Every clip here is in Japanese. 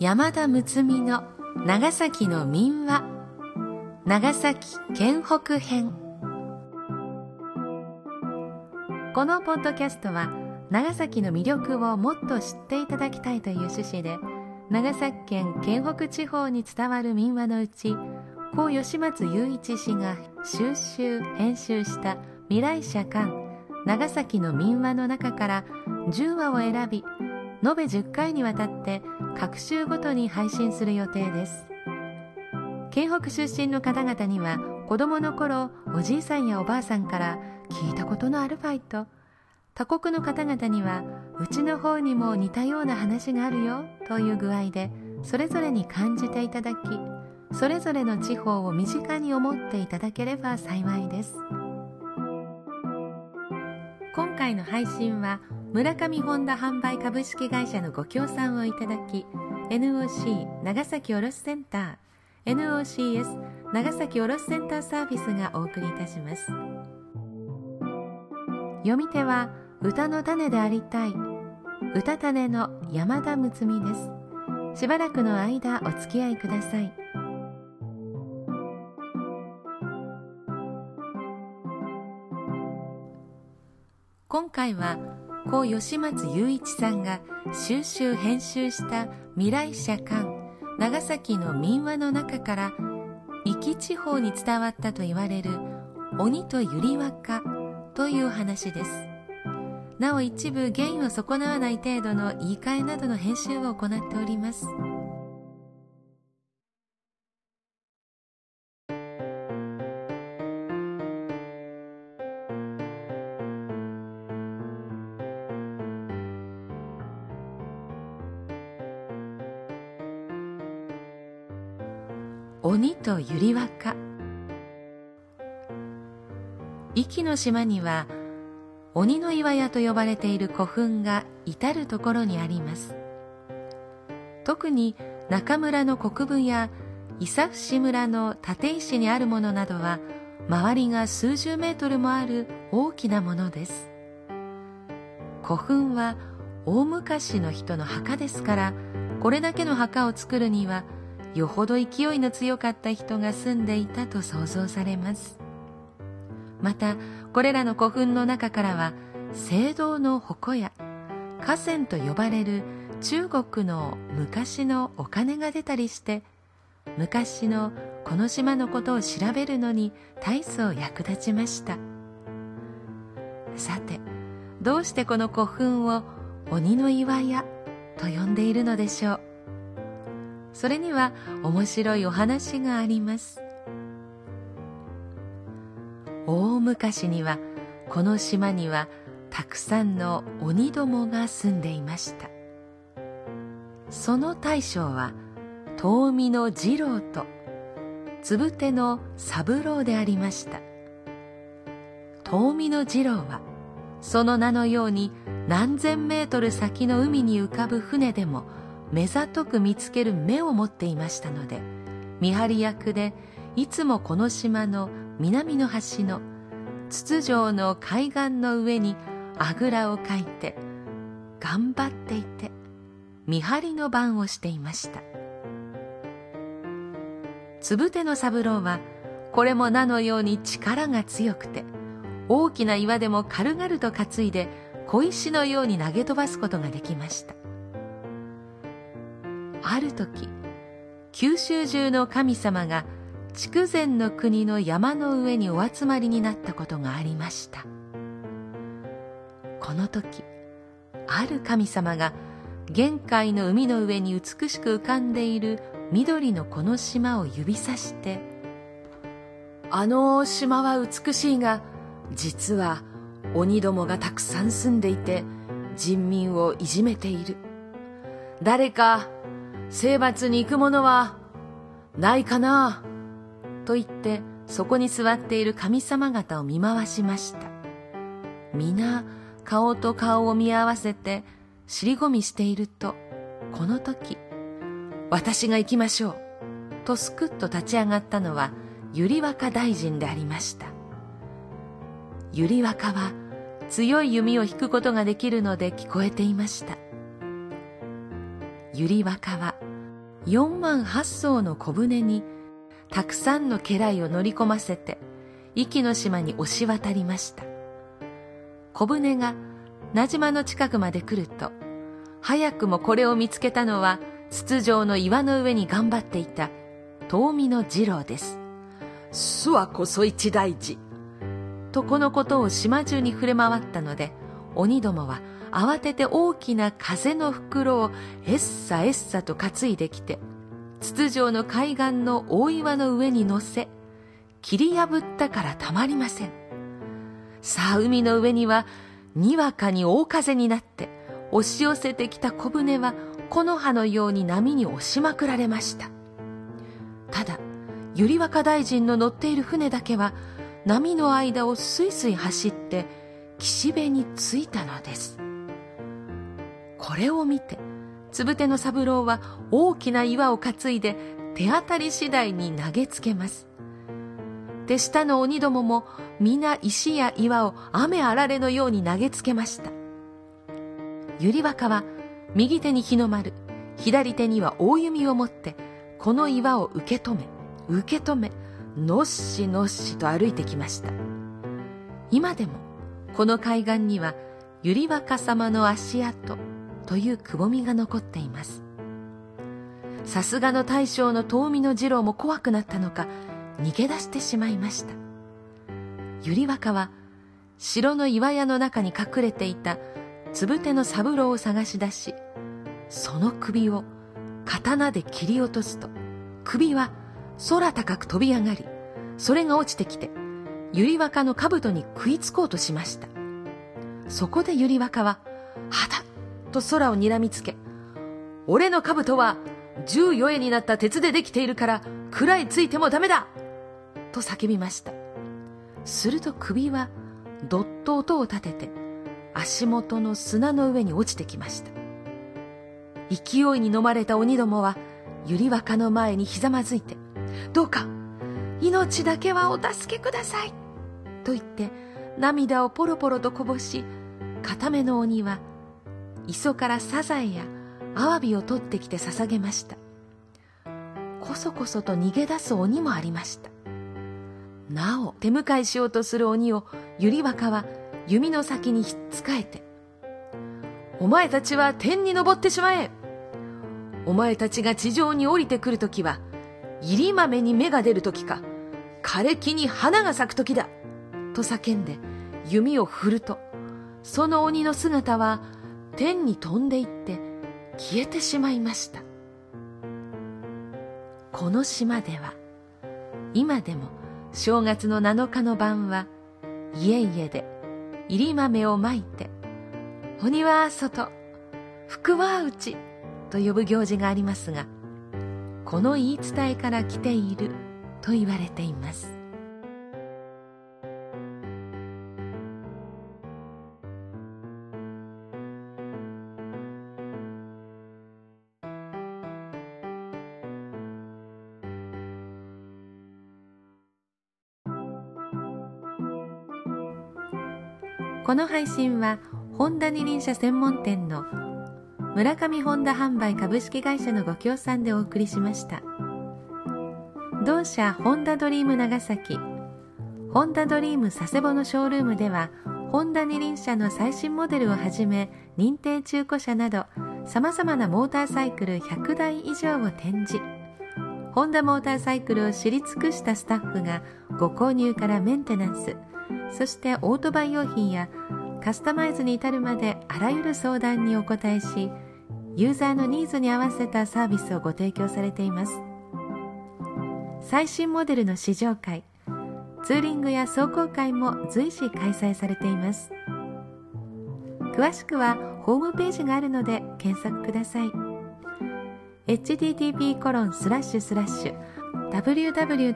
山田睦美の長崎の民話。長崎県北編。このポッドキャストは長崎の魅力をもっと知っていただきたいという趣旨で長崎県県北地方に伝わる民話のうち故吉松雄一氏が収集編集した未来社館長崎の民話の中から10話を選び延べ10回にわたって各週ごとに配信する予定です。県北出身の方々には子供の頃おじいさんやおばあさんから聞いたことのあるファイト。他国の方々にはうちの方にも似たような話があるよという具合でそれぞれに感じていただきそれぞれの地方を身近に思っていただければ幸いです。今回の配信は村上ホンダ販売株式会社のご協賛をいただき NOC 長崎卸センター NOCS 長崎卸センターサービスがお送りいたします。読み手は歌の種でありたい歌種の山田睦美です。しばらくの間お付き合いください。今回は故吉松雄一さんが収集編集した未来社館長崎の民話の中から壱岐地方に伝わったと言われる鬼と百合若という話です。なお一部原因を損なわない程度の言い換えなどの編集を行っております。鬼と百合若壱岐の島には鬼の岩屋と呼ばれている古墳が至る所にあります。特に中村の国分や伊佐伏村の立石にあるものなどは周りが数十メートルもある大きなものです。古墳は大昔の人の墓ですからこれだけの墓を作るにはよほど勢いの強かった人が住んでいたと想像されます。またこれらの古墳の中からは聖堂の矛や河川と呼ばれる中国の昔のお金が出たりして昔のこの島のことを調べるのに大層役立ちました。さてどうしてこの古墳を鬼の岩屋と呼んでいるのでしょう？それには面白いお話があります。大昔にはこの島にはたくさんの鬼どもが住んでいました。その大将は遠見の次郎とつぶての三郎でありました。遠見の次郎はその名のように何千メートル先の海に浮かぶ船でも目ざとく見つける目を持っていましたので見張り役でいつもこの島の南の端の筒状の海岸の上にあぐらをかいて頑張っていて見張りの番をしていました。つぶての三郎はこれも名のように力が強くて大きな岩でも軽々と担いで小石のように投げ飛ばすことができました。ある時九州中の神様が筑前の国の山の上にお集まりになったことがありました。この時ある神様が玄海の海の上に美しく浮かんでいる緑のこの島を指さして「あの島は美しいが実は鬼どもがたくさん住んでいて人民をいじめている。誰か征伐に行くものはないかなと言ってそこに座っている神様方を見回しました。皆顔と顔を見合わせて尻込みしているとこの時私が行きましょうとすくっと立ち上がったのは百合若大臣でありました。百合若は強い弓を引くことができるので聞こえていました。百合若は4万8艘の小舟にたくさんの家来を乗り込ませて壱岐の島に押し渡りました。小舟が名島の近くまで来ると早くもこれを見つけたのは筒状の岩の上に頑張っていた遠見の次郎です。諏訪こそ一大事。とこのことを島中に触れ回ったので鬼どもは慌てて大きな風の袋をえっさえっさと担いできて筒状の海岸の大岩の上に乗せ切り破ったからたまりません。さあ海の上にはにわかに大風になって押し寄せてきた小舟は木の葉のように波に押しまくられました。ただ百合若大臣の乗っている船だけは波の間をすいすい走って岸辺に着いたのです。これを見てつぶての三郎は大きな岩を担いで手当たり次第に投げつけます。手下の鬼どもも皆石や岩を雨あられのように投げつけました。百合若は右手に日の丸左手には大弓を持ってこの岩を受け止め受け止めのっしのっしと歩いてきました。今でもこの海岸には百合若様の足跡というくぼみが残っています。さすがの大将の遠見の次郎も怖くなったのか逃げ出してしまいました。百合若は城の岩屋の中に隠れていたつぶての三郎を探し出しその首を刀で切り落とすと首は空高く飛び上がりそれが落ちてきて百合若の兜に食いつこうとしましたそこで百合若は「はだ!」と空を睨みつけ「俺の兜は十四重になった鉄でできているから食らいついてもダメだ!」と叫びましたすると首はどっと音を立てて足元の砂の上に落ちてきました勢いに飲まれた鬼どもは百合若の前にひざまずいて「どうか命だけはお助けください」と言って涙をポロポロとこぼし固めの鬼は磯からサザエやアワビを取ってきて捧げました。こそこそと逃げ出す鬼もありました。なお手迎えしようとする鬼を百合若は弓の先にひっつかえて「お前たちは天に昇ってしまえ。お前たちが地上に降りてくるときは入り豆に芽が出るときか枯れ木に花が咲くときだ」と叫んで弓を振るとその鬼の姿は天に飛んでいって消えてしまいました。この島では今でも正月の7日の晩は家々で入り豆をまいて鬼は外福は内と呼ぶ行事がありますがこの言い伝えから来ていると言われています。この配信はホンダ二輪車専門店の村上ホンダ販売株式会社のご協賛でお送りしました。同社ホンダドリーム長崎ホンダドリーム佐世保のショールームではホンダ二輪車の最新モデルをはじめ認定中古車などさまざまなモーターサイクル100台以上を展示。ホンダモーターサイクルを知り尽くしたスタッフがご購入からメンテナンス。そしてオートバイ用品やカスタマイズに至るまであらゆる相談にお答えしユーザーのニーズに合わせたサービスをご提供されています。最新モデルの試乗会ツーリングや走行会も随時開催されています。詳しくはホームページがあるので検索ください。http コロンスラッシュスラッシュ www.dream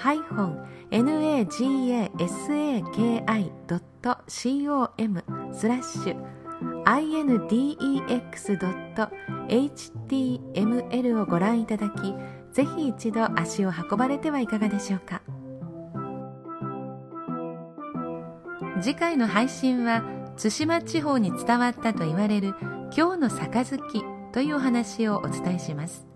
nagasaki.com スラッシュ index.html をご覧いただきぜひ一度足を運ばれてはいかがでしょうか。次回の配信は対馬地方に伝わったと言われる今日の杯というお話をお伝えします。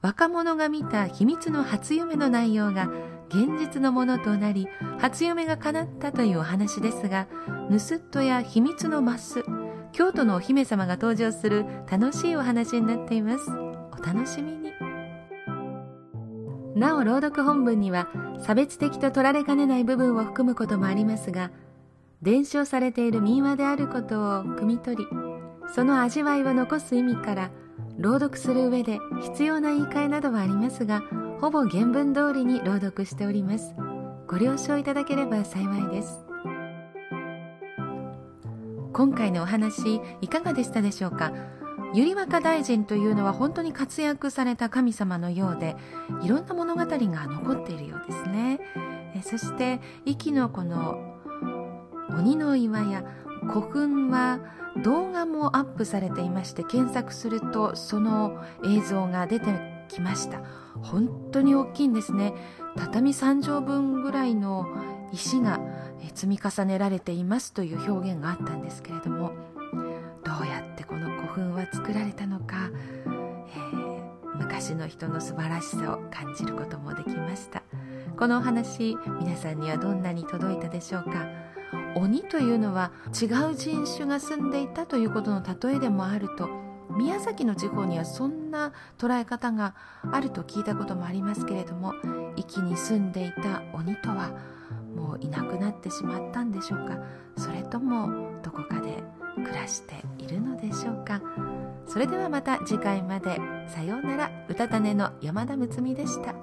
若者が見た秘密の初夢の内容が現実のものとなり初夢が叶ったというお話ですが盗人や秘密のマス京都のお姫様が登場する楽しいお話になっています。お楽しみに。なお朗読本文には差別的と取られかねない部分を含むこともありますが伝承されている民話であることを汲み取りその味わいを残す意味から朗読する上で必要な言い換えなどはありますがほぼ原文通りに朗読しております。ご了承いただければ幸いです。今回のお話いかがでしたでしょうか？百合若大臣というのは本当に活躍された神様のようでいろんな物語が残っているようですね。そして息のこの鬼の岩や古墳は動画もアップされていまして検索するとその映像が出てきました。本当に大きいんですね。畳3畳分ぐらいの石が積み重ねられていますという表現があったんですけれどもどうやってこの古墳は作られたのか、えー、昔の人の素晴らしさを感じることもできました。このお話皆さんにはどんなに届いたでしょうか。鬼というのは違う人種が住んでいたということの例えでもあると宮崎の地方にはそんな捉え方があると聞いたこともありますけれども息に住んでいた鬼とはもういなくなってしまったんでしょうか？それともどこかで暮らしているのでしょうか？それではまた次回まで。さようなら。うたた寝の山田睦美でした。